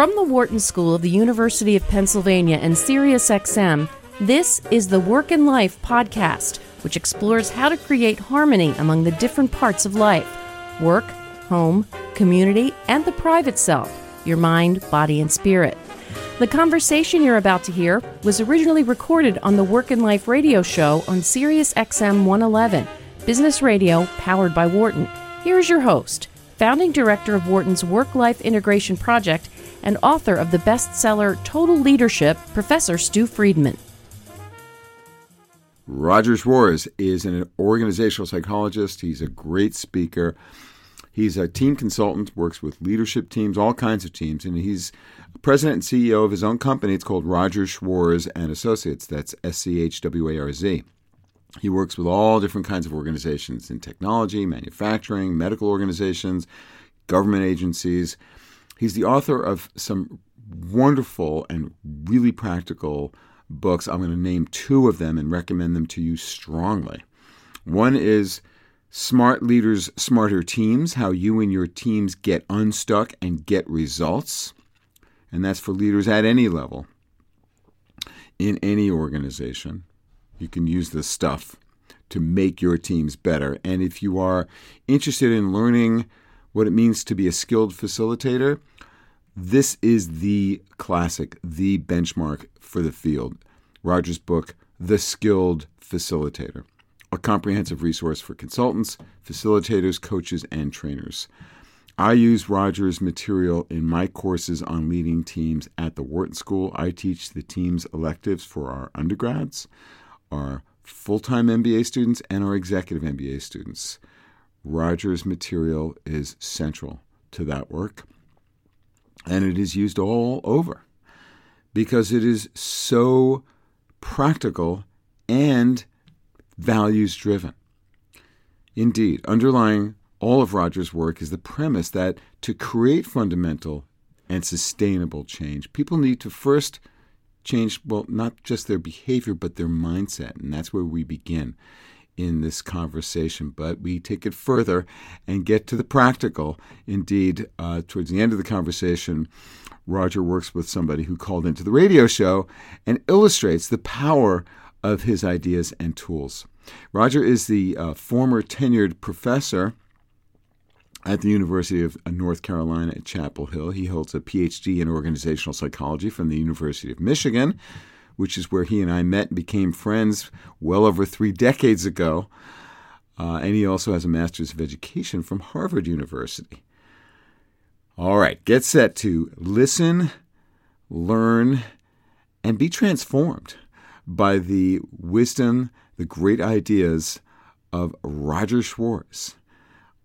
From the Wharton School of the University of Pennsylvania and SiriusXM, this is the Work and Life podcast, which explores how to create harmony among the different parts of life work, home, community, and the private self your mind, body, and spirit. The conversation you're about to hear was originally recorded on the Work and Life radio show on SiriusXM 111, business radio powered by Wharton. Here's your host, founding director of Wharton's Work Life Integration Project and author of the bestseller Total Leadership, Professor Stew Friedman. Roger Schwarz is an organizational psychologist. He's a great speaker. He's a team consultant, works with leadership teams, all kinds of teams, and he's president and CEO of his own company. It's called Roger Schwarz and Associates. That's S C H W A R Z. He works with all different kinds of organizations in technology, manufacturing, medical organizations, government agencies. He's the author of some wonderful and really practical books. I'm going to name two of them and recommend them to you strongly. One is Smart Leaders, Smarter Teams How You and Your Teams Get Unstuck and Get Results. And that's for leaders at any level in any organization. You can use this stuff to make your teams better. And if you are interested in learning what it means to be a skilled facilitator, this is the classic, the benchmark for the field. Roger's book, The Skilled Facilitator, a comprehensive resource for consultants, facilitators, coaches, and trainers. I use Roger's material in my courses on leading teams at the Wharton School. I teach the team's electives for our undergrads, our full time MBA students, and our executive MBA students. Roger's material is central to that work, and it is used all over because it is so practical and values driven. Indeed, underlying all of Roger's work is the premise that to create fundamental and sustainable change, people need to first change, well, not just their behavior, but their mindset. And that's where we begin in this conversation. But we take it further and get to the practical. Indeed, uh, towards the end of the conversation, Roger works with somebody who called into the radio show and illustrates the power of his ideas and tools. Roger is the uh, former tenured professor at the University of North Carolina at Chapel Hill. He holds a PhD in organizational psychology from the University of Michigan, which is where he and I met and became friends well over three decades ago. Uh, and he also has a master's of education from Harvard University. All right, get set to listen, learn, and be transformed by the wisdom, the great ideas of Roger Schwarz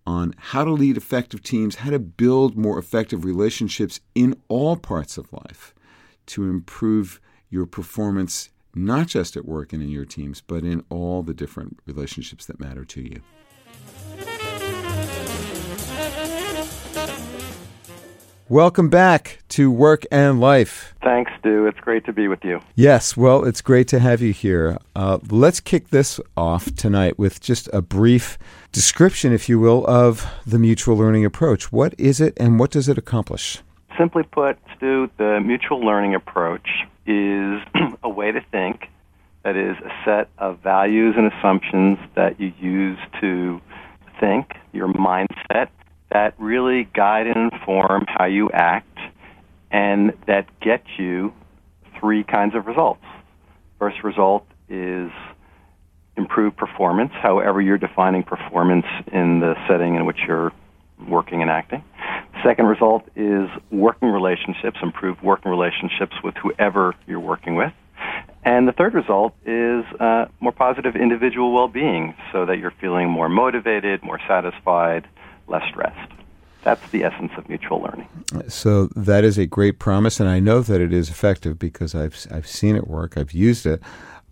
on how to lead effective teams, how to build more effective relationships in all parts of life to improve your performance, not just at work and in your teams, but in all the different relationships that matter to you. Welcome back to Work and Life. Thanks, Stew. It's great to be with you. Yes, well, it's great to have you here. Uh, let's kick this off tonight with just a brief description, if you will, of the mutual learning approach. What is it and what does it accomplish? Simply put, Stew, the mutual learning approach is a way to think that is a set of values and assumptions that you use to think, your mindset, that really guide and inform how you act and that get you three kinds of results. First result is improved performance, however you're defining performance in the setting in which you're working and acting. Second result is working relationships, improve working relationships with whoever you're working with. And the third result is uh, more positive individual well being so that you're feeling more motivated, more satisfied, less stressed. That's the essence of mutual learning. So that is a great promise, and I know that it is effective because I've, I've seen it work, I've used it.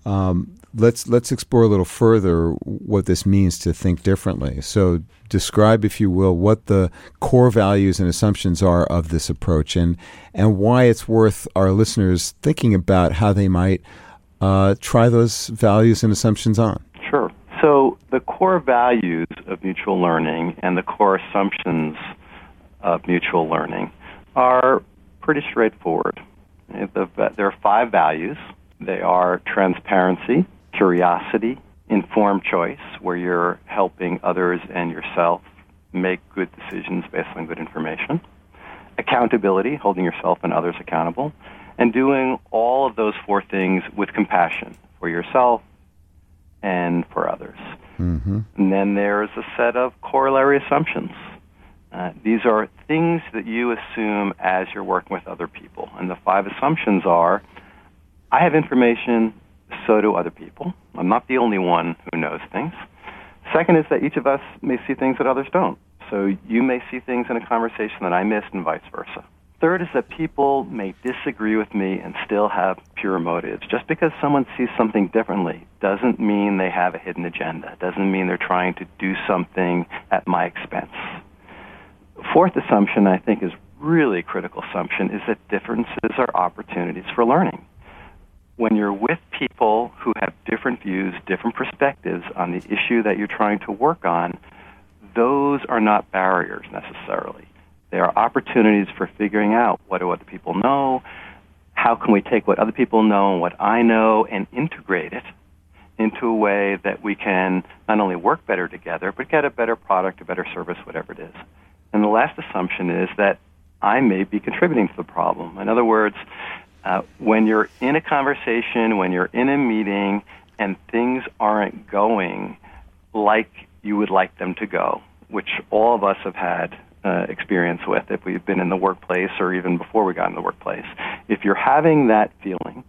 Um, let's let's explore a little further what this means to think differently. So, describe, if you will, what the core values and assumptions are of this approach, and and why it's worth our listeners thinking about how they might uh, try those values and assumptions on. Sure. So, the core values of mutual learning and the core assumptions of mutual learning are pretty straightforward. There are five values. They are transparency, curiosity, informed choice, where you're helping others and yourself make good decisions based on good information, accountability, holding yourself and others accountable, and doing all of those four things with compassion for yourself and for others. Mm-hmm. And then there's a set of corollary assumptions. Uh, these are things that you assume as you're working with other people. And the five assumptions are I have information, so do other people. I'm not the only one who knows things. Second is that each of us may see things that others don't. So you may see things in a conversation that I missed and vice versa. Third is that people may disagree with me and still have pure motives. Just because someone sees something differently doesn't mean they have a hidden agenda, doesn't mean they're trying to do something at my expense. Fourth assumption I think is really a critical assumption is that differences are opportunities for learning. When you're with people who have different views, different perspectives on the issue that you're trying to work on, those are not barriers necessarily. They are opportunities for figuring out what do other people know, how can we take what other people know and what I know and integrate it into a way that we can not only work better together, but get a better product, a better service, whatever it is. And the last assumption is that I may be contributing to the problem. In other words, uh, when you're in a conversation, when you're in a meeting, and things aren't going like you would like them to go, which all of us have had uh, experience with if we've been in the workplace or even before we got in the workplace. If you're having that feeling,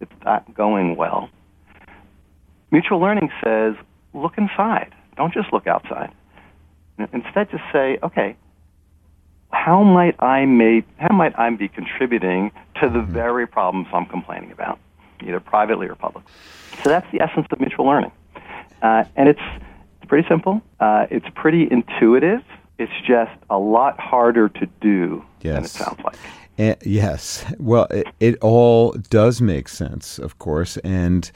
it's not going well, mutual learning says look inside. Don't just look outside. Instead, just say, okay, how might I make, how might I be contributing to the very problems I'm complaining about, either privately or publicly? So that's the essence of mutual learning, uh, and it's, it's pretty simple. Uh, it's pretty intuitive. It's just a lot harder to do yes. than it sounds like. And, yes. Well, it, it, all does make sense, of course, and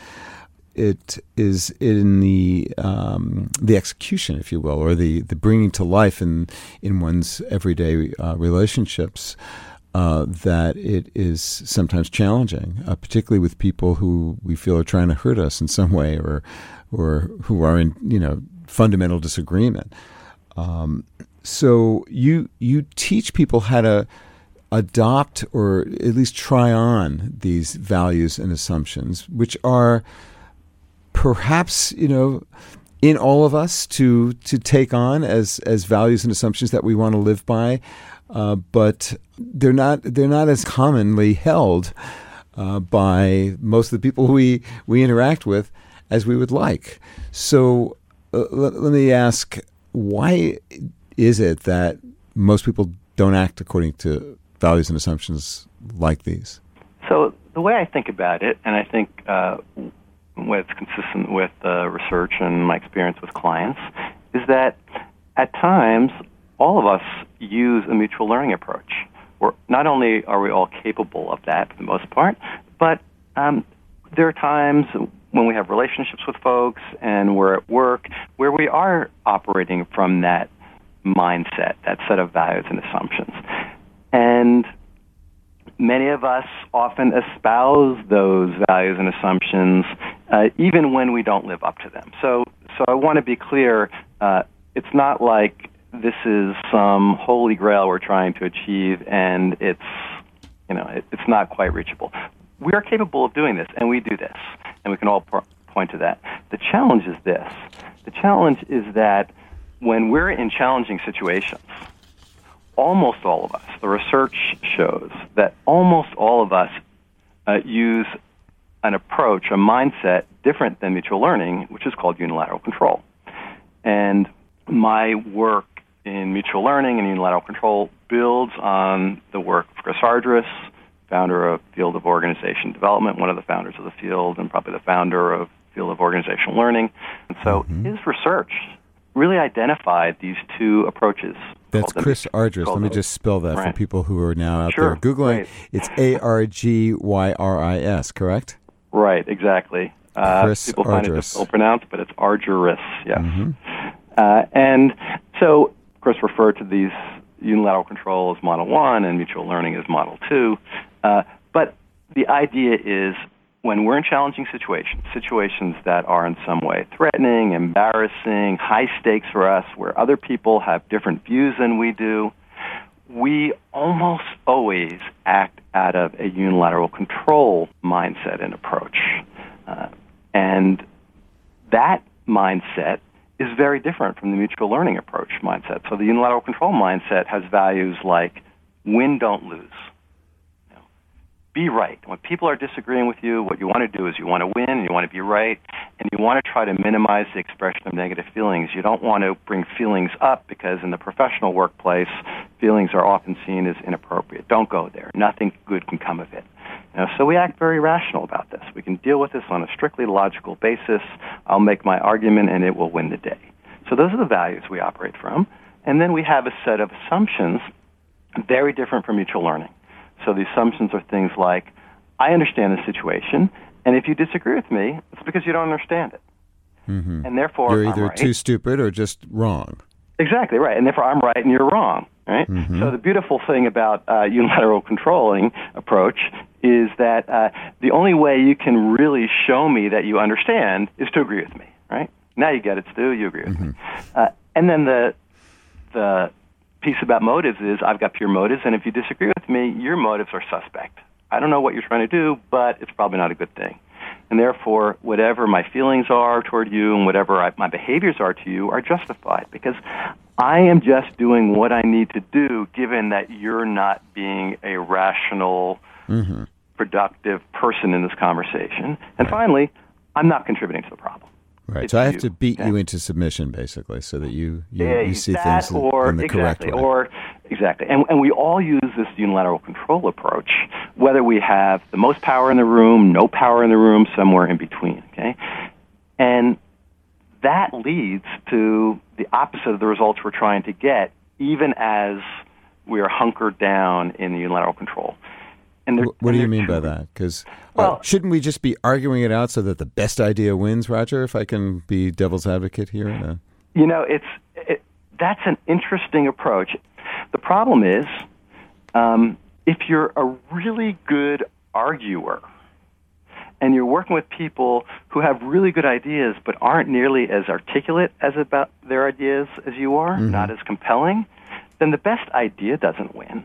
it is in the um, the execution, if you will, or the, the bringing to life in in one's everyday uh, relationships. Uh, that it is sometimes challenging, uh, particularly with people who we feel are trying to hurt us in some way, or or who are in you know fundamental disagreement. Um, so you you teach people how to adopt or at least try on these values and assumptions, which are perhaps you know in all of us to to take on as as values and assumptions that we want to live by, uh, but they're not they're not as commonly held uh, by most of the people we we interact with as we would like. So uh, let, let me ask why is it that most people don't act according to values and assumptions like these? So the way I think about it, and I think uh, what's consistent with uh, research and my experience with clients, is that at times all of us use a mutual learning approach. We're, not only are we all capable of that for the most part, but um, there are times when we have relationships with folks and we're at work where we are operating from that mindset, that set of values and assumptions. And many of us often espouse those values and assumptions uh, even when we don't live up to them. So, so I want to be clear. Uh, it's not like this is some holy grail we're trying to achieve, and it's you know it, it's not quite reachable. We are capable of doing this, and we do this, and we can all pro- point to that. The challenge is this: the challenge is that when we're in challenging situations, almost all of us, the research shows that almost all of us uh, use an approach, a mindset different than mutual learning, which is called unilateral control. And my work in mutual learning and unilateral control builds on the work of Chris Argyris, founder of Field of Organization Development, one of the founders of the field, and probably the founder of Field of Organizational Learning. And so mm-hmm. his research really identified these two approaches. That's Chris Argyris. Let me just spell that right. for people who are now out sure. there Googling. Right. It's A R G Y R I S, correct? Right, exactly. Uh, Chris people Argyris. find it difficult to pronounce, but it's Argyris, yes. Mm-hmm. Uh, and so Chris referred to these unilateral control as model one and mutual learning as model two. Uh, but the idea is when we're in challenging situations, situations that are in some way threatening, embarrassing, high stakes for us, where other people have different views than we do, we almost always act out of a unilateral control mindset and approach. Uh, and that mindset is very different from the mutual learning approach mindset. So the unilateral control mindset has values like win, don't lose. You know, be right. When people are disagreeing with you, what you want to do is you want to win and you want to be right and you want to try to minimize the expression of negative feelings. You don't want to bring feelings up because in the professional workplace, feelings are often seen as inappropriate. Don't go there. Nothing good can come of it. So we act very rational about this. We can deal with this on a strictly logical basis. I'll make my argument and it will win the day. So those are the values we operate from. And then we have a set of assumptions very different from mutual learning. So the assumptions are things like, I understand the situation, and if you disagree with me, it's because you don't understand it. Mm-hmm. And therefore, you're either right. too stupid or just wrong. Exactly right, and therefore I'm right and you're wrong. Right. Mm-hmm. So the beautiful thing about uh, unilateral controlling approach is that uh, the only way you can really show me that you understand is to agree with me. Right. Now you get it, Stew. You agree with mm-hmm. me. Uh, and then the the piece about motives is I've got pure motives, and if you disagree with me, your motives are suspect. I don't know what you're trying to do, but it's probably not a good thing. And therefore, whatever my feelings are toward you and whatever I, my behaviors are to you are justified because I am just doing what I need to do given that you're not being a rational, mm-hmm. productive person in this conversation. And finally, I'm not contributing to the problem. Right. It's so I have you. to beat you into submission, basically, so that you you, yeah, you see that things or, in the exactly, correct way. Or exactly, and and we all use this unilateral control approach, whether we have the most power in the room, no power in the room, somewhere in between. Okay, and that leads to the opposite of the results we're trying to get, even as we are hunkered down in the unilateral control. And what do you mean by that? Because uh, well, uh, shouldn't we just be arguing it out so that the best idea wins, Roger? If I can be devil's advocate here. You know, it's it, that's an interesting approach. The problem is, um, if you're a really good arguer and you're working with people who have really good ideas but aren't nearly as articulate as about their ideas as you are, mm-hmm. not as compelling, then the best idea doesn't win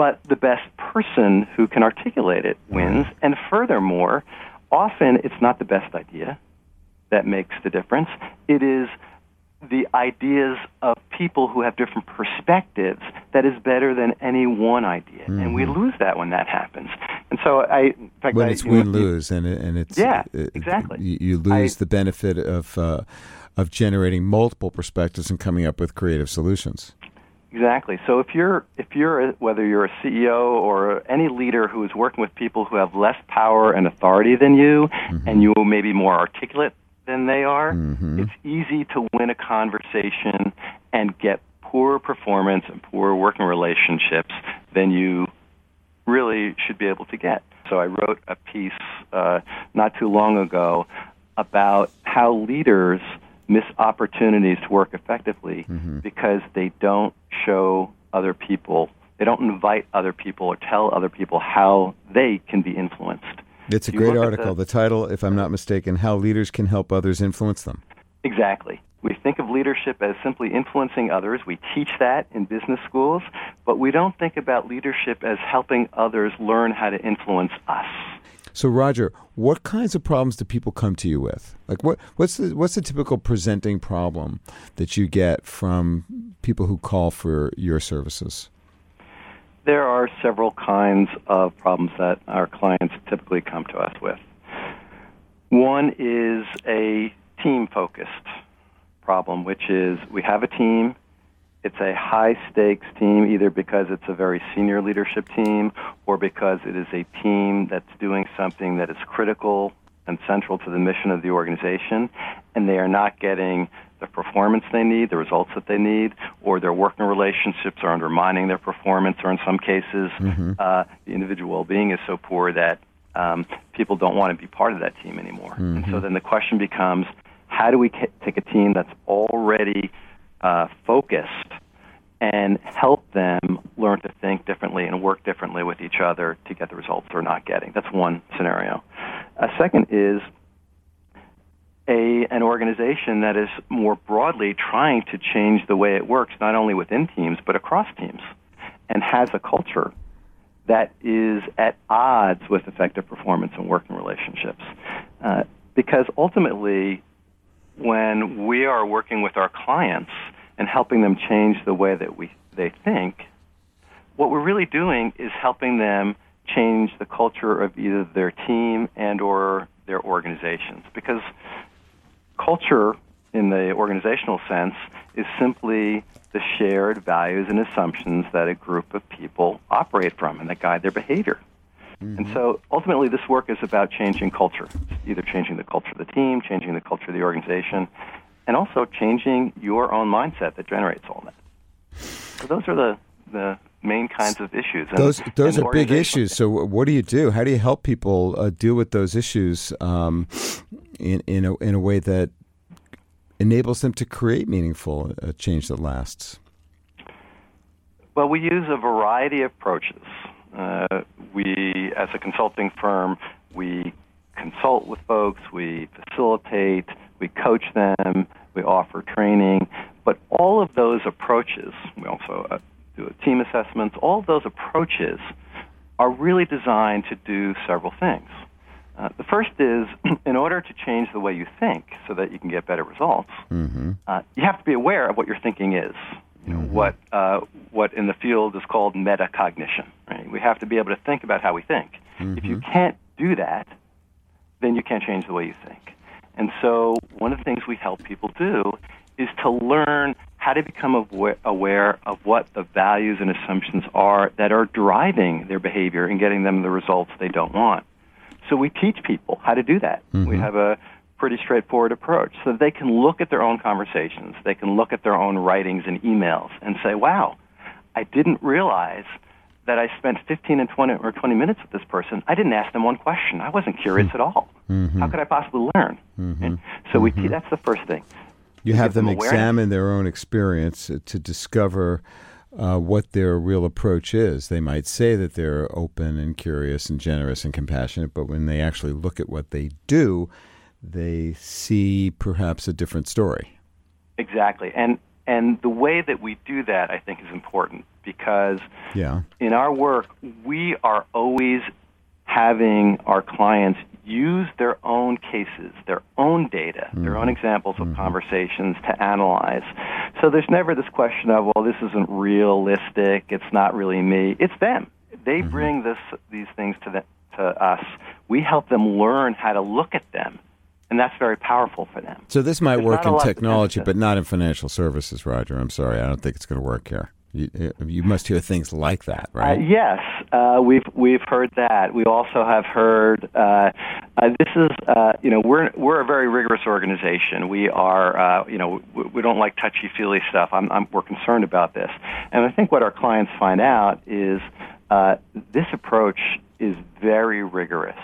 but the best person who can articulate it wins. And furthermore, often it's not the best idea that makes the difference. It is the ideas of people who have different perspectives that is better than any one idea, mm-hmm. and we mm-hmm. lose that when that happens. And so, I fact, when I, it's win lose, and and it's yeah, exactly. You, you lose I, the benefit of uh, of generating multiple perspectives and coming up with creative solutions. Exactly. So if you're if you're a, whether you're a CEO or any leader who is working with people who have less power and authority than you, mm-hmm. and you may be more articulate than they are, mm-hmm. it's easy to win a conversation and get poor performance and poor working relationships than you really should be able to get. So I wrote a piece uh, not too long ago about how leaders miss opportunities to work effectively mm-hmm. because they don't show other people, they don't invite other people or tell other people how they can be influenced. It's a great article. The, the title, if I'm not uh-huh. mistaken, How Leaders Can Help Others Influence Them. Exactly. We think of leadership as simply influencing others. We teach that in business schools, but we don't think about leadership as helping others learn how to influence us. So, Roger, what kinds of problems do people come to you with? Like, what what's the what's the typical presenting problem that you get from people who call for your services? There are several kinds of problems that our clients typically come to us with. One is a team focused problem, which is we have a team it's a high stakes team either because it's a very senior leadership team or because it is a team that's doing something that is critical and central to the mission of the organization and they are not getting the performance they need, the results that they need, or their working relationships are undermining their performance, or in some cases, mm-hmm. uh, the individual well-being is so poor that um, people don't want to be part of that team anymore. Mm-hmm. And so mm-hmm. then the question becomes, how do we take a team that's already uh, focused and help them learn to think differently and work differently with each other to get the results they're not getting. That's one scenario. A second is a, an organization that is more broadly trying to change the way it works, not only within teams, but across teams, and has a culture that is at odds with effective performance and working relationships. Uh, because ultimately, when we are working with our clients and helping them change the way that we, they think, what we're really doing is helping them change the culture of either their team and or their organizations because culture in the organizational sense is simply the shared values and assumptions that a group of people operate from and that guide their behavior. Mm-hmm. And so ultimately, this work is about changing culture, either changing the culture of the team, changing the culture of the organization, and also changing your own mindset that generates all that. So those are the, the main kinds of issues. And, those those are big issues. So what do you do? How do you help people uh, deal with those issues um, in in a, in a way that enables them to create meaningful uh, change that lasts? Well, we use a variety of approaches. Uh, we, as a consulting firm, we consult with folks, we facilitate, we coach them, we offer training. But all of those approaches, we also uh, do team assessments, all of those approaches are really designed to do several things. Uh, the first is, in order to change the way you think so that you can get better results, mm-hmm. uh, you have to be aware of what your thinking is. You know, mm-hmm. what, uh, what in the field is called metacognition. Right? We have to be able to think about how we think. Mm-hmm. If you mm-hmm. can't do that, then you can't change the way you think. And so, one of the things we help people do is to learn how to become aware of what the values and assumptions are that are driving their behavior and getting them the results they don't want. So we teach people how to do that. Mm-hmm. We have a pretty straightforward approach so they can look at their own conversations, they can look at their own writings and emails and say, wow, I didn't realize that I spent 15 and 20 or 20 minutes with this person. I didn't ask them one question. I wasn't curious mm-hmm. at all. Mm-hmm. How could I possibly learn? Mm-hmm. So we te- that's the first thing. You have them, them examine their own experience to discover uh, what their real approach is. They might say that they're open and curious and generous and compassionate, but when they actually look at what they do, they see perhaps a different story. Exactly. And and the way that we do that I think is important because yeah. in our work we are always having our clients use their own cases, their own data, mm-hmm. their own mm-hmm. examples of mm-hmm. conversations to analyze. So there's never this question of, well, this isn't realistic, it's not really me. It's them. They mm-hmm. bring this, these things to, the, to us. We help them learn how to look at them. And that's very powerful for them. So this might There's work in technology, but not in financial services, Roger. I'm sorry, I don't think it's going to work here. You, you, must hear things like that, right? Uh, yes, uh, we've we've heard that. We also have heard uh, uh this is uh, you know we're we're a very rigorous organization. We are uh, you know we, we don't like touchy feely stuff. I'm, I'm, we're concerned about this, and I think what our clients find out is this approach is very rigorous.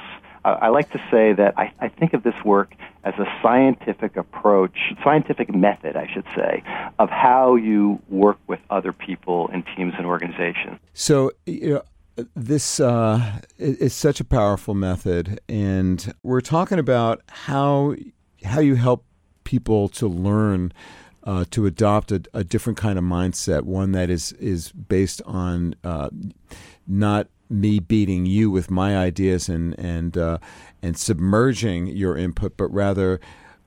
I like to say that I, I think of this work as a scientific approach, scientific method, I should say, of how you work with other people in teams and organizations. So, you know, this uh, is such a powerful method, and we're talking about how how you help people to learn uh, to adopt a, a, different kind of mindset, one that is is based on uh, not me beating you with my ideas and and uh, and submerging your input, but rather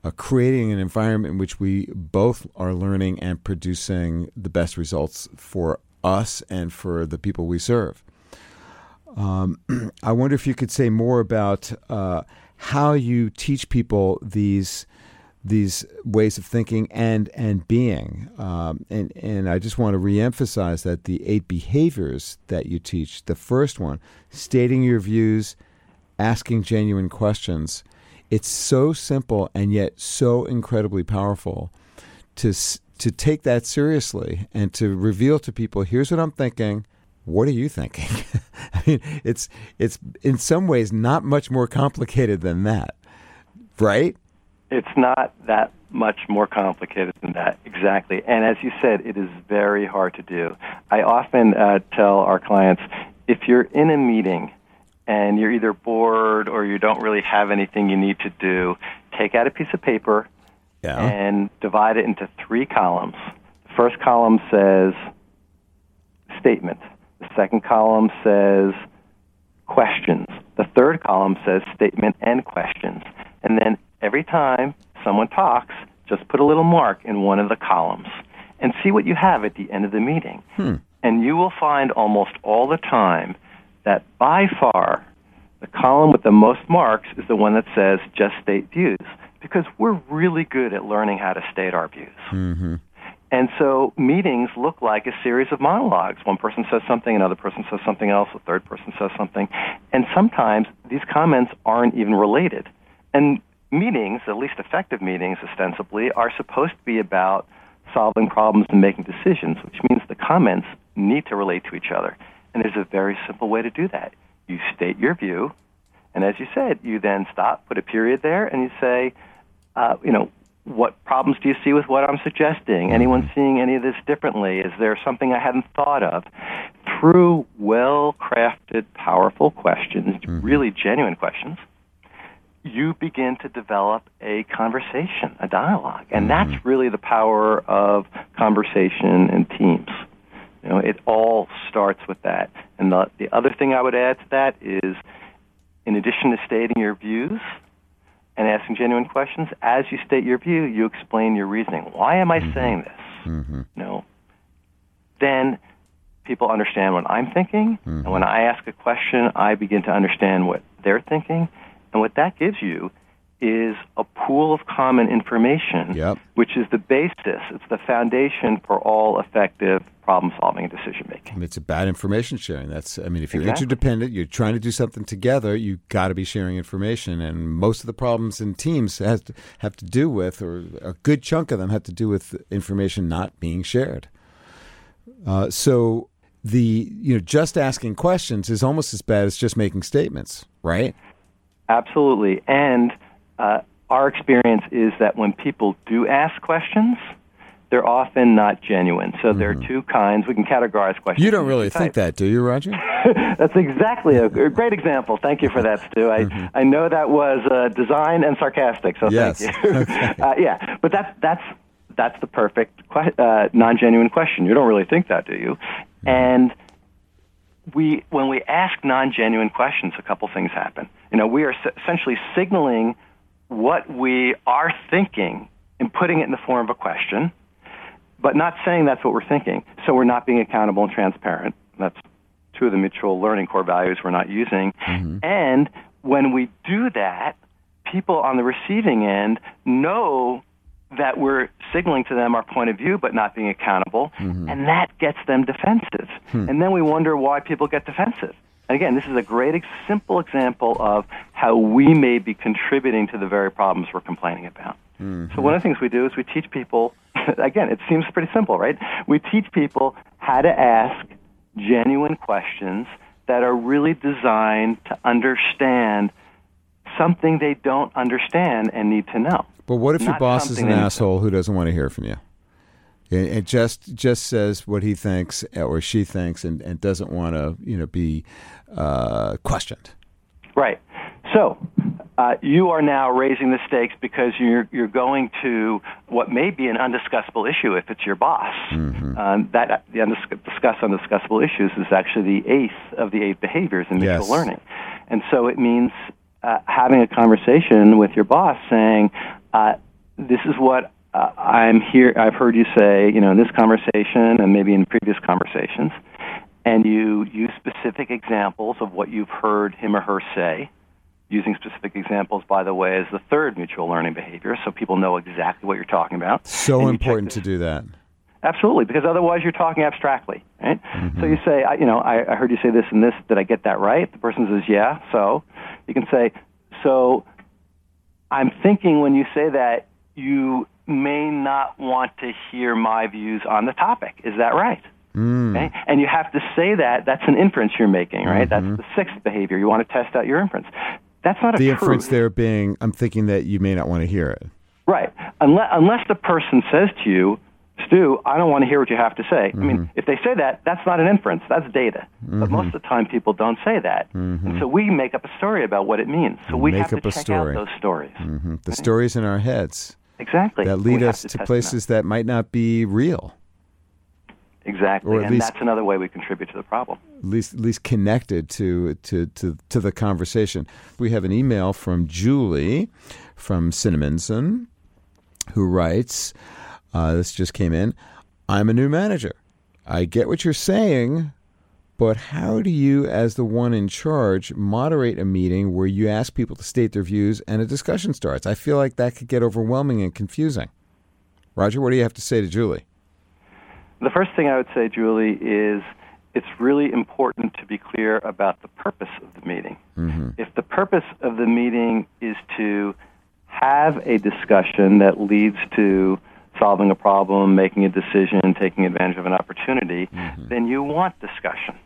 uh, creating an environment in which we both are learning and producing the best results for us and for the people we serve. Um, I wonder if you could say more about uh, how you teach people these these ways of thinking and and being. Um, and and I just want to reemphasize that the eight behaviors that you teach. The first one, stating your views, asking genuine questions. It's so simple and yet so incredibly powerful to to take that seriously and to reveal to people, here's what I'm thinking. What are you thinking? I mean, it's it's in some ways not much more complicated than that, right? It's not that much more complicated than that, exactly. And as you said, it is very hard to do. I often uh, tell our clients if you're in a meeting and you're either bored or you don't really have anything you need to do, take out a piece of paper Yeah. and divide it into three columns. The first column says statement. The second column says questions. The third column says statement and questions. And then every time someone talks, just put a little mark in one of the columns and see what you have at the end of the meeting. Hmm. And you will find almost all the time that by far the column with the most marks is the one that says just state views because we're really good at learning how to state our views. Mm-hmm. And so meetings look like a series of monologues. One person says something, another person says something else, a third person says something. And sometimes these comments aren't even related. And meetings, at least effective meetings ostensibly, are supposed to be about solving problems and making decisions, which means the comments need to relate to each other. And there's a very simple way to do that. You state your view, and as you said, you then stop, put a period there, and you say, uh, you know, what problems do you see with what I'm suggesting? Anyone seeing any of this differently? Is there something I hadn't thought of? Through well crafted, powerful questions, really genuine questions, you begin to develop a conversation, a dialogue. And mm-hmm. that's really the power of conversation and teams. You know, it all starts with that. And the, the other thing I would add to that is, in addition to stating your views and asking genuine questions, as you state your view, you explain your reasoning. Why am I mm-hmm. saying this? Mm-hmm. You know, then people understand what I'm thinking, and when I ask a question, I begin to understand what they're thinking, and what that gives you is a pool of common information, Yep. which is the basis, it's the foundation for all effective problem solving and decision making. I mean, it's about information sharing. That's, I mean, if you're Exactly. interdependent, you're trying to do something together, you've got to be sharing information. And most of the problems in teams has to, have to do with, or a good chunk of them have to do with information not being shared. Uh, so the, you know, just asking questions is almost as bad as just making statements, right? Absolutely. And uh, our experience is that when people do ask questions, they're often not genuine. So there are two kinds. We can categorize questions. You don't really think that, do you, Roger? That's exactly a, great example. Thank you for that, Stew. I, I know that was uh, designed and sarcastic, so Yes. thank you. uh, yeah, but that's that's that's the perfect que- uh, non-genuine question. You don't really think that, do you? And we when we ask non-genuine questions, a couple things happen. You know, we are s- essentially signaling what we are thinking and putting it in the form of a question, but not saying that's what we're thinking. So we're not being accountable and transparent. That's two of the mutual learning core values we're not using. Mm-hmm. And when we do that, people on the receiving end know that we're signaling to them our point of view but not being accountable, mm-hmm. and that gets them defensive. Hmm. And then we wonder why people get defensive. And again, this is a great, simple example of how we may be contributing to the very problems we're complaining about. So mm-hmm. one of the things we do is we teach people, again, it seems pretty simple, right? We teach people how to ask genuine questions that are really designed to understand something they don't understand and need to know. But what if your boss is an asshole who doesn't want to hear from you? And and just just says what he thinks or she thinks, and, and doesn't want to you know be uh, questioned. Right. So uh, you are now raising the stakes because you're you're going to what may be an undiscussable issue if it's your boss. Um, that the discuss undiscussable issues is actually the eighth of the eight behaviors in mutual Yes. learning, and so it means uh, having a conversation with your boss saying, uh, "This is what." Uh, I'm here. I've heard you say, you know, in this conversation and maybe in previous conversations, and you use specific examples of what you've heard him or her say. Using specific examples, by the way, is the third mutual learning behavior, so people know exactly what you're talking about. So And you check important to do that. Absolutely, because otherwise you're talking abstractly, right? So you say, I, you know, I, I heard you say this and this. Did I get that right? The person says, yeah. So you can say, so I'm thinking when you say that you may not want to hear my views on the topic. Is that right? Hmm. Okay? And you have to say that. That's an inference you're making, right? That's mm-hmm. the sixth behavior. You want to test out your inference. That's not a The truth. inference there being, I'm thinking that you may not want to hear it. Right. Unless, unless the person says to you, Stew, I don't want to hear what you have to say. Mm-hmm. I mean, mm-hmm. if they say that, that's not an inference. That's data. Mm-hmm. But most of the time, people don't say that. Mm-hmm. And so we make up a story about what it means. So we make have to check story. out those stories. Mm-hmm. The right? stories in our heads. Exactly. That lead us to, to places that might not be real. Exactly, and least, that's another way we contribute to the problem. At least, at least connected to, to, to, to the conversation. We have an email from Julie from Cinnaminson who writes, uh, this just came in, I'm a new manager. I get what you're saying, but how do you, as the one in charge, moderate a meeting where you ask people to state their views and a discussion starts? I feel like that could get overwhelming and confusing. Roger, what do you have to say to Julie? The first thing I would say, Julie, is it's really important to be clear about the purpose of the meeting. Mm-hmm. If the purpose of the meeting is to have a discussion that leads to solving a problem, making a decision, taking advantage of an opportunity, mm-hmm. then you want discussion.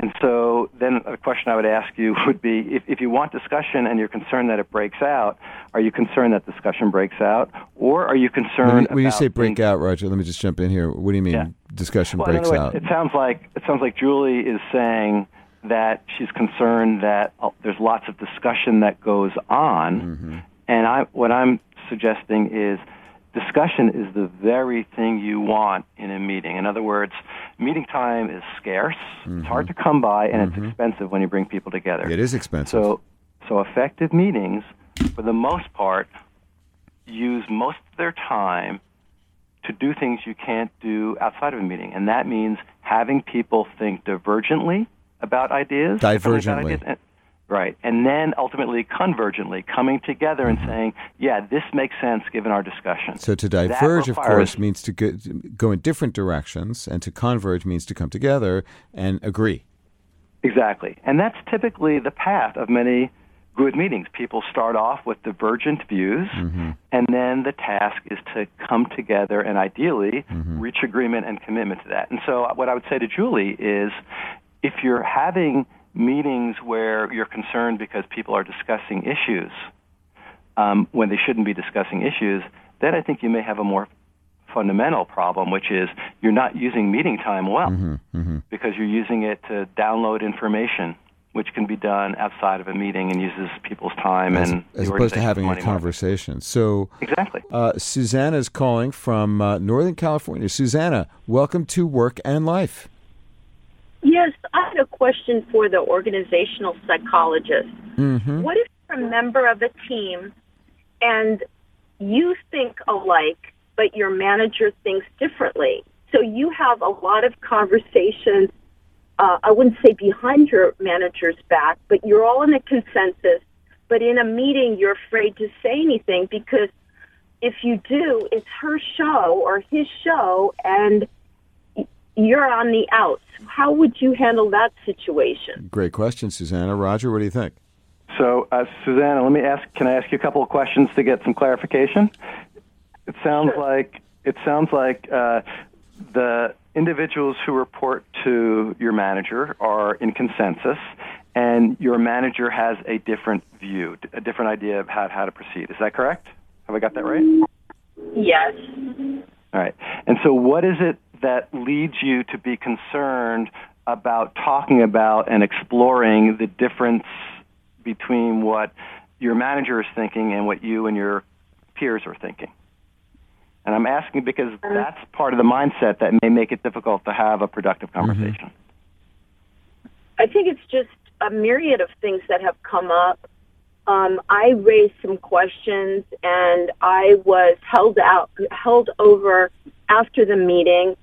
And so then a question I would ask you would be if, if you want discussion and you're concerned that it breaks out, are you concerned that discussion breaks out? Or are you concerned when, when you say break out, Roger, let me just jump in here. What do you mean yeah. discussion well, breaks words, out? It sounds like it sounds like Julie is saying that she's concerned that uh, there's lots of discussion that goes on. Mm-hmm. And I what I'm suggesting is discussion is the very thing you want in a meeting. In other words, meeting time is scarce, mm-hmm. it's hard to come by, and mm-hmm. it's expensive when you bring people together. It is expensive. So, so effective meetings, for the most part, use most of their time to do things you can't do outside of a meeting, and that means having people think divergently about ideas. Divergently. About ideas, Right. And then ultimately, convergently, coming together and mm-hmm. saying, yeah, this makes sense given our discussion. So to diverge, of course, means to go, go in different directions, and to converge means to come together and agree. Exactly. And that's typically the path of many good meetings. People start off with divergent views, mm-hmm. and then the task is to come together and ideally mm-hmm. reach agreement and commitment to that. And so, what I would say to Julie is if you're having meetings where you're concerned because people are discussing issues um, when they shouldn't be discussing issues, then I think you may have a more fundamental problem, which is you're not using meeting time well mm-hmm, mm-hmm. because you're using it to download information, which can be done outside of a meeting and uses people's time as, and as opposed to having a conversation. So exactly, uh, Susanna is calling from uh, Northern California. Susanna, welcome to Work and Life. Yes, I had a question for the organizational psychologist. Mm-hmm. What if you're a member of a team and you think alike, but your manager thinks differently? So you have a lot of conversations, uh, I wouldn't say behind your manager's back, but you're all in a consensus. But in a meeting, you're afraid to say anything because if you do, it's her show or his show, and you're on the outs. How would you handle that situation? Great question, Susanna. Roger, what do you think? So, uh, Susanna, let me ask. Can I ask you a couple of questions to get some clarification? It sounds sure. like it sounds like uh, the individuals who report to your manager are in consensus, and your manager has a different view, a different idea of how, how to proceed. Is that correct? Have I got that right? Yes. All right. And so, what is it that leads you to be concerned about talking about and exploring the difference between what your manager is thinking and what you and your peers are thinking? And I'm asking because uh-huh. that's part of the mindset that may make it difficult to have a productive mm-hmm. conversation. Mm-hmm. I think it's just a myriad of things that have come up. Um, I raised some questions and I was held out, held over after the meeting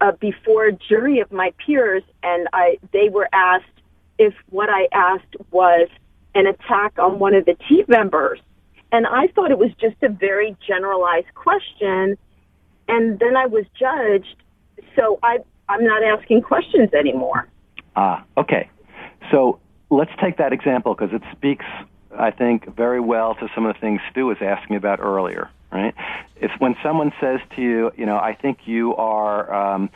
uh, before a jury of my peers, and I they were asked if what I asked was an attack on one of the team members, and I thought it was just a very generalized question, and then I was judged, so I I'm not asking questions anymore. Ah, okay. So let's take that example because it speaks, I think, very well to some of the things Stew was asking about earlier right? It's when someone says to you, you know, I think you are um,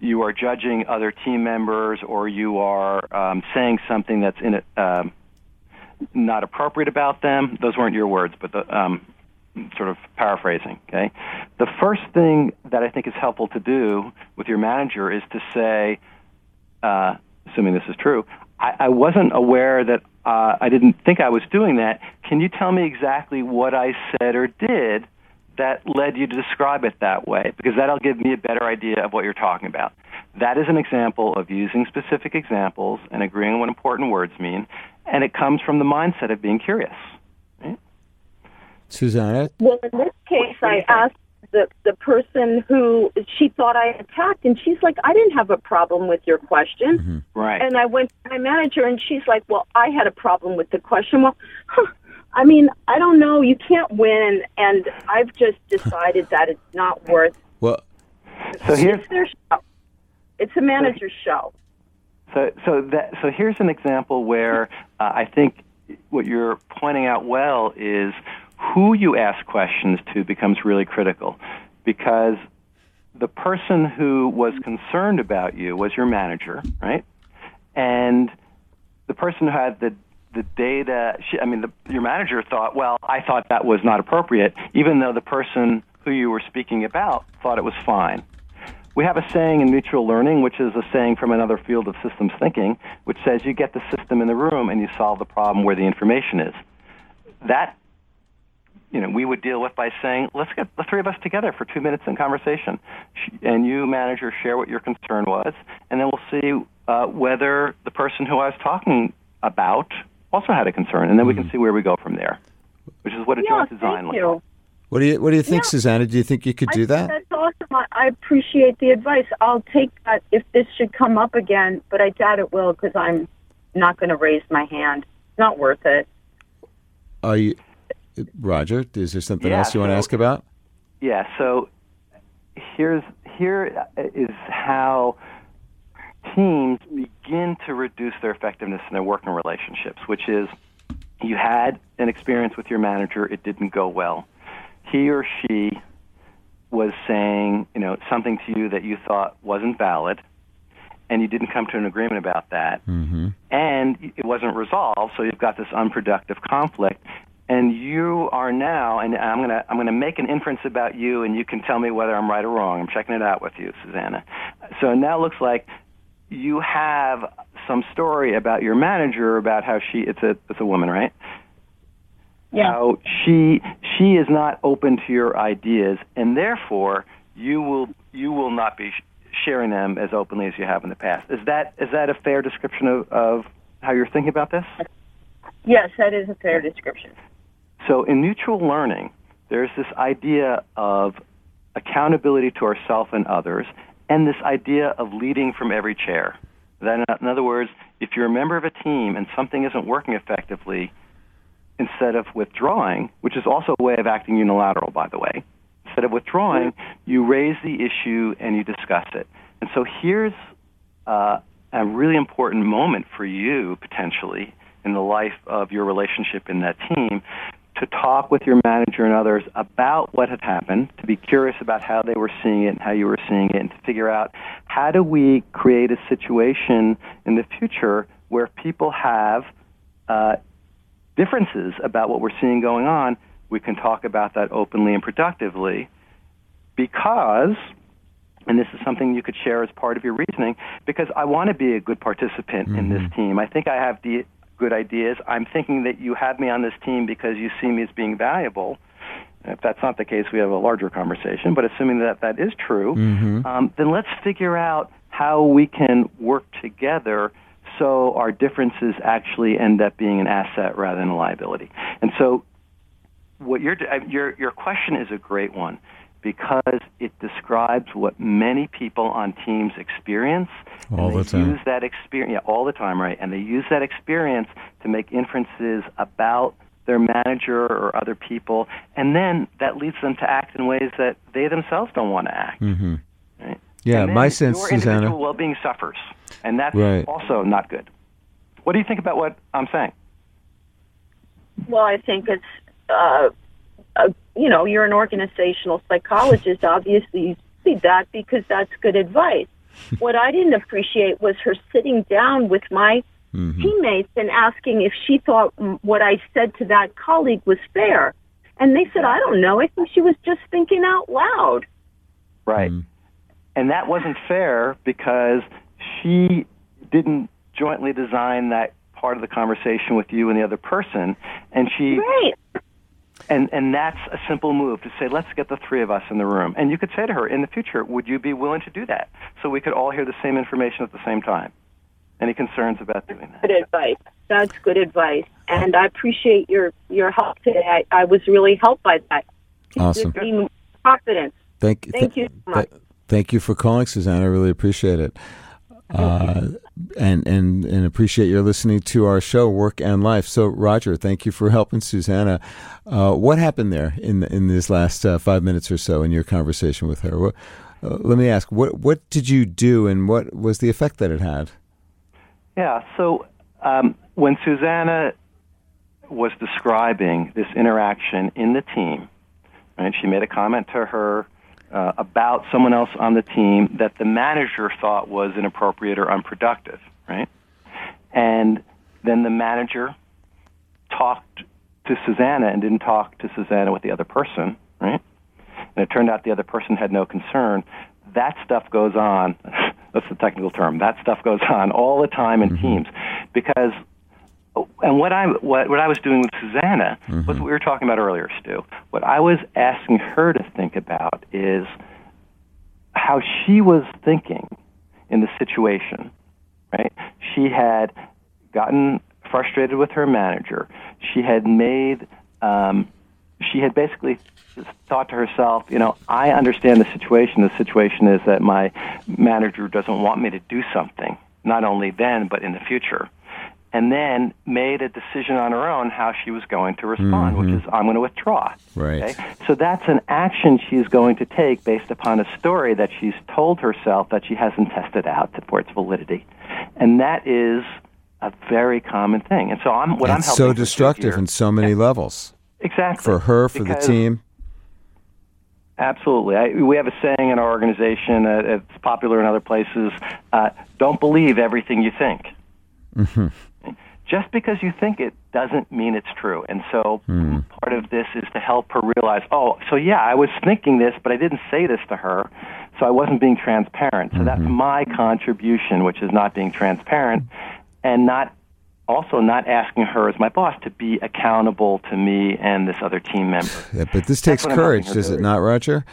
you are judging other team members, or you are um, saying something that's in it. Um, not appropriate about them. Those weren't your words, but the, um, sort of paraphrasing. Okay, the first thing that I think is helpful to do with your manager is to say, uh, assuming this is true, I, I wasn't aware that uh, I didn't think I was doing that. Can you tell me exactly what I said or did that led you to describe it that way? Because that'll give me a better idea of what you're talking about. That is an example of using specific examples and agreeing on what important words mean, and it comes from the mindset of being curious. Right? Susanna? Well, in this case, I asked the the person who she thought I attacked, and she's like, "I didn't have a problem with your question." Mm-hmm. Right. And I went to my manager, and she's like, "Well, I had a problem with the question." Well, huh, I mean, I don't know. You can't win, and I've just decided that it's not worth. Well, so here's It's their show. It's a manager's show. So, so that so here's an example where uh, I think what you're pointing out well is who you ask questions to becomes really critical, because the person who was concerned about you was your manager, right? And the person who had the the data, I mean, the, your manager thought, well, I thought that was not appropriate, even though the person who you were speaking about thought it was fine. We have a saying in mutual learning, which is a saying from another field of systems thinking, which says you get the system in the room and you solve the problem where the information is. That, you know, we would deal with by saying, let's get the three of us together for two minutes in conversation, and you, manager, share what your concern was, and then we'll see uh, whether the person who I was talking about also had a concern, and then we can see where we go from there, which is what a Yeah, joint design thank looks like. what do you what do you think, Yeah. Susanna? Do you think you could I do think that? That's awesome. I, I appreciate the advice. I'll take that if this should come up again, but I doubt it will because I'm not going to raise my hand. It's not worth it. Are you, Roger? Is there something Yeah, else you want to ask about? Yeah, so here's here is how teams begin to reduce their effectiveness in their working relationships, which is you had an experience with your manager, it didn't go well. He or she was saying, you know, something to you that you thought wasn't valid, and you didn't come to an agreement about that, Mm-hmm. and it wasn't resolved, so you've got this unproductive conflict. And you are now, and I'm gonna I'm gonna make an inference about you, and you can tell me whether I'm right or wrong. I'm checking it out with you, Susanna. So now it looks like you have some story about your manager about how she it's a it's a woman, right? Yeah. How she she is not open to your ideas, and therefore you will you will not be sharing them as openly as you have in the past. Is that is that a fair description of, of how you're thinking about this? Yes, that is a fair description. So in mutual learning, there's this idea of accountability to ourselves and others, and this idea of leading from every chair. That, in other words, if you're a member of a team and something isn't working effectively, instead of withdrawing, which is also a way of acting unilateral, by the way, instead of withdrawing, you raise the issue and you discuss it. And so here's uh, a really important moment for you, potentially, in the life of your relationship in that team to talk with your manager and others about what had happened, to be curious about how they were seeing it and how you were seeing it, and to figure out how do we create a situation in the future where people have uh, differences about what we're seeing going on. We can talk about that openly and productively because, and this is something you could share as part of your reasoning, because I want to be a good participant in this team. I think I have the good ideas. I'm thinking that you have me on this team because you see me as being valuable. If that's not the case, we have a larger conversation. But assuming that that is true, um, then let's figure out how we can work together so our differences actually end up being an asset rather than a liability. And so, what your your your question is a great one because it describes what many people on teams experience. All and the they time. Use that experience yeah, all the time, right? And they use that experience to make inferences about their manager or other people, and then that leads them to act in ways that they themselves don't want to act. Mm-hmm. Right? Yeah, And then my sense, your Susanna. individual well-being suffers, and that's Right. also not good. What do you think about what I'm saying? Well, I think it's, uh, uh, you know, you're an organizational psychologist. Obviously, you see that because that's good advice. what I didn't appreciate was her sitting down with my teammates and asking if she thought what I said to that colleague was fair. And they said, I don't know. I think she was just thinking out loud. Right. Mm. And that wasn't fair because she didn't jointly design that part of the conversation with you and the other person. And she. Right. And, and that's a simple move to say, let's get the three of us in the room. And you could say to her, in the future, would you be willing to do that? So we could all hear the same information at the same time. Any concerns about doing that? Good advice. That's good advice. And I appreciate your, your help today. I, I was really helped by that. Awesome. Confidence. Thank, you. thank you so much. Th- thank you for calling, Suzanne. I really appreciate it. Uh, and and and appreciate your listening to our show, Work and Life. So, Roger, thank you for helping Susanna. Uh, what happened there in in these last uh, five minutes or so in your conversation with her? What, uh, let me ask what what did you do, and what was the effect that it had? Yeah. So, um, when Susanna was describing this interaction in the team, right, she made a comment to her uh, about someone else on the team that the manager thought was inappropriate or unproductive, right? And then the manager talked to Susanna and didn't talk to Susanna with the other person, right? And it turned out the other person had no concern. That stuff goes on. That's the technical term. That stuff goes on all the time in mm-hmm. teams because and what I what, what I was doing with Susanna mm-hmm. was what we were talking about earlier, Stew. What I was asking her to think about is how she was thinking in the situation. Right? She had gotten frustrated with her manager. She had made um, she had basically thought to herself, you know, I understand the situation. The situation is that my manager doesn't want me to do something, not only then, but in the future and then made a decision on her own how she was going to respond, mm-hmm. which is I'm going to withdraw. Right. Okay? So that's an action she's going to take based upon a story that she's told herself that she hasn't tested out for its validity, and that is a very common thing. And so I'm what I'm so destructive in so many yeah. levels. Exactly for her, for because, the team. Absolutely. I, we have a saying in our organization. Uh, it's popular in other places. Uh, don't believe everything you think. Mm-hmm just because you think it doesn't mean it's true. And so mm. part of this is to help her realize, oh, so yeah, I was thinking this, but I didn't say this to her, so I wasn't being transparent. So mm-hmm. that's my contribution, which is not being transparent and not also not asking her as my boss to be accountable to me and this other team member. Yeah, but this takes courage, does it not, Roger?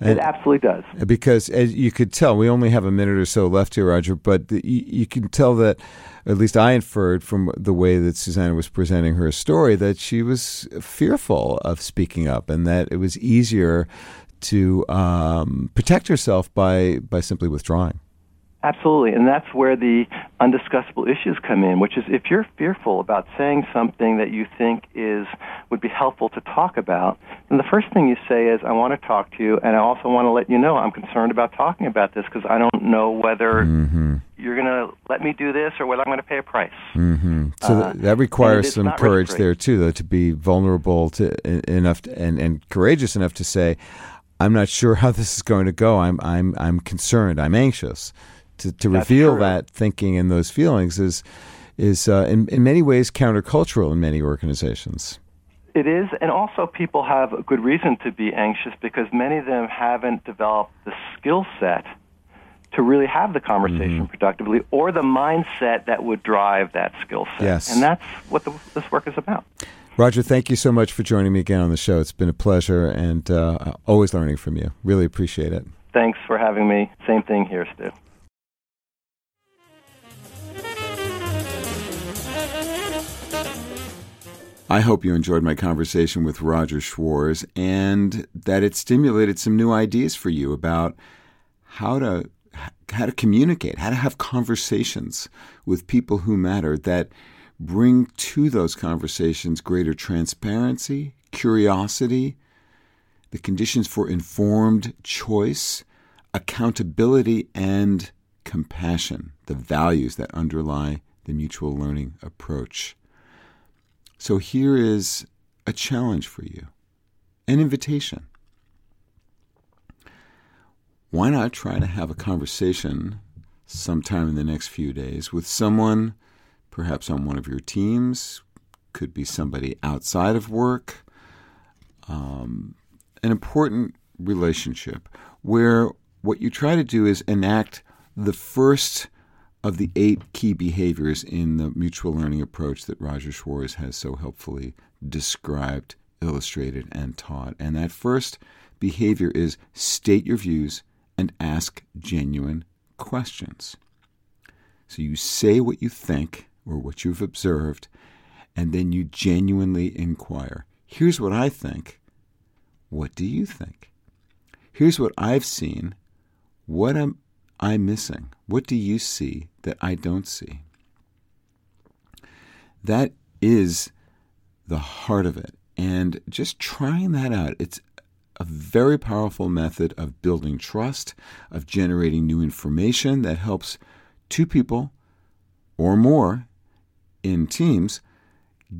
It absolutely does. Because as you could tell, we only have a minute or so left here, Roger, but the, you, you can tell that at least I inferred from the way that Susanna was presenting her story that she was fearful of speaking up and that it was easier to um, protect herself by by simply withdrawing. Absolutely, and that's where the undiscussable issues come in, which is if you're fearful about saying something that you think is would be helpful to talk about, then the first thing you say is, "I want to talk to you, and I also want to let you know I'm concerned about talking about this because I don't know whether mm-hmm. you're going to let me do this or whether I'm going to pay a price." Mm-hmm. So uh, that requires some courage there too, though, to be vulnerable to enough to, and and courageous enough to say, "I'm not sure how this is going to go. I'm I'm I'm concerned. I'm anxious." To, to reveal true. that thinking and those feelings is is uh, in in many ways countercultural in many organizations. It is, and also people have a good reason to be anxious because many of them haven't developed the skill set to really have the conversation mm-hmm. productively or the mindset that would drive that skill set. Yes. And that's what the, this work is about. Roger, thank you so much for joining me again on the show. It's been a pleasure and uh, always learning from you. Really appreciate it. Thanks for having me. Same thing here, Stew. I hope you enjoyed my conversation with Roger Schwarz and that it stimulated some new ideas for you about how to how to communicate, how to have conversations with people who matter that bring to those conversations greater transparency, curiosity, the conditions for informed choice, accountability, and compassion, the values that underlie the mutual learning approach. So here is a challenge for you, an invitation. Why not try to have a conversation sometime in the next few days with someone, perhaps on one of your teams, could be somebody outside of work, um, an important relationship where what you try to do is enact the first of the eight key behaviors in the mutual learning approach that Roger Schwarz has so helpfully described, illustrated, and taught. And that first behavior is state your views and ask genuine questions. So you say what you think or what you've observed, and then you genuinely inquire. Here's what I think. What do you think? Here's what I've seen. What am I missing? What do you see that I don't see? That is the heart of it. And just trying that out, it's a very powerful method of building trust, of generating new information that helps two people or more in teams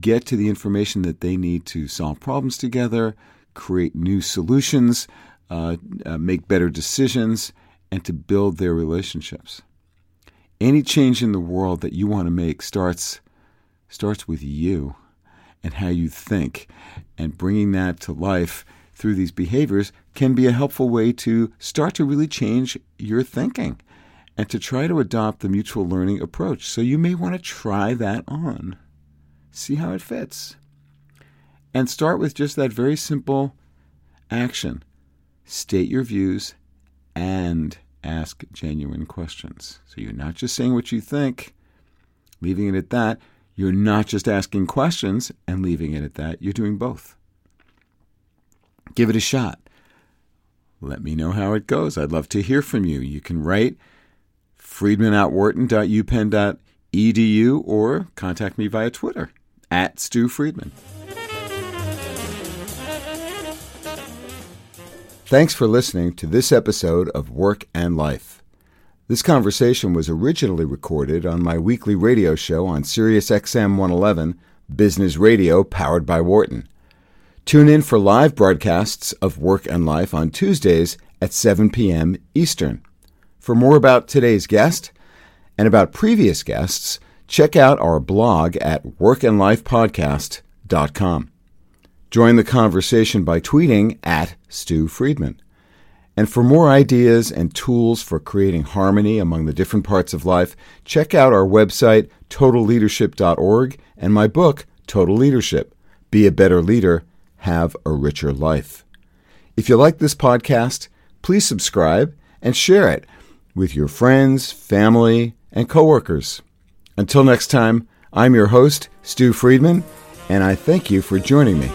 get to the information that they need to solve problems together, create new solutions, uh, uh, make better decisions, and to build their relationships. Any change in the world that you want to make starts starts with you and how you think, and bringing that to life through these behaviors can be a helpful way to start to really change your thinking and to try to adopt the mutual learning approach. So you may want to try that on, see how it fits, and start with just that very simple action state your views and ask genuine questions. So you're not just saying what you think, leaving it at that. You're not just asking questions and leaving it at that. You're doing both. Give it a shot. Let me know how it goes. I'd love to hear from you. You can write friedman at wharton.upenn.edu or contact me via Twitter at Stew Friedman. Thanks for listening to this episode of Work and Life. This conversation was originally recorded on my weekly radio show on Sirius XM 111, Business Radio powered by Wharton. Tune in for live broadcasts of Work and Life on Tuesdays at 7 p.m. Eastern. For more about today's guest and about previous guests, check out our blog at workandlifepodcast.com. Join the conversation by tweeting at Stew Friedman. And for more ideas and tools for creating harmony among the different parts of life, check out our website, totalleadership.org, and my book, Total Leadership Be a Better Leader, Have a Richer Life. If you like this podcast, please subscribe and share it with your friends, family, and coworkers. Until next time, I'm your host, Stew Friedman, and I thank you for joining me.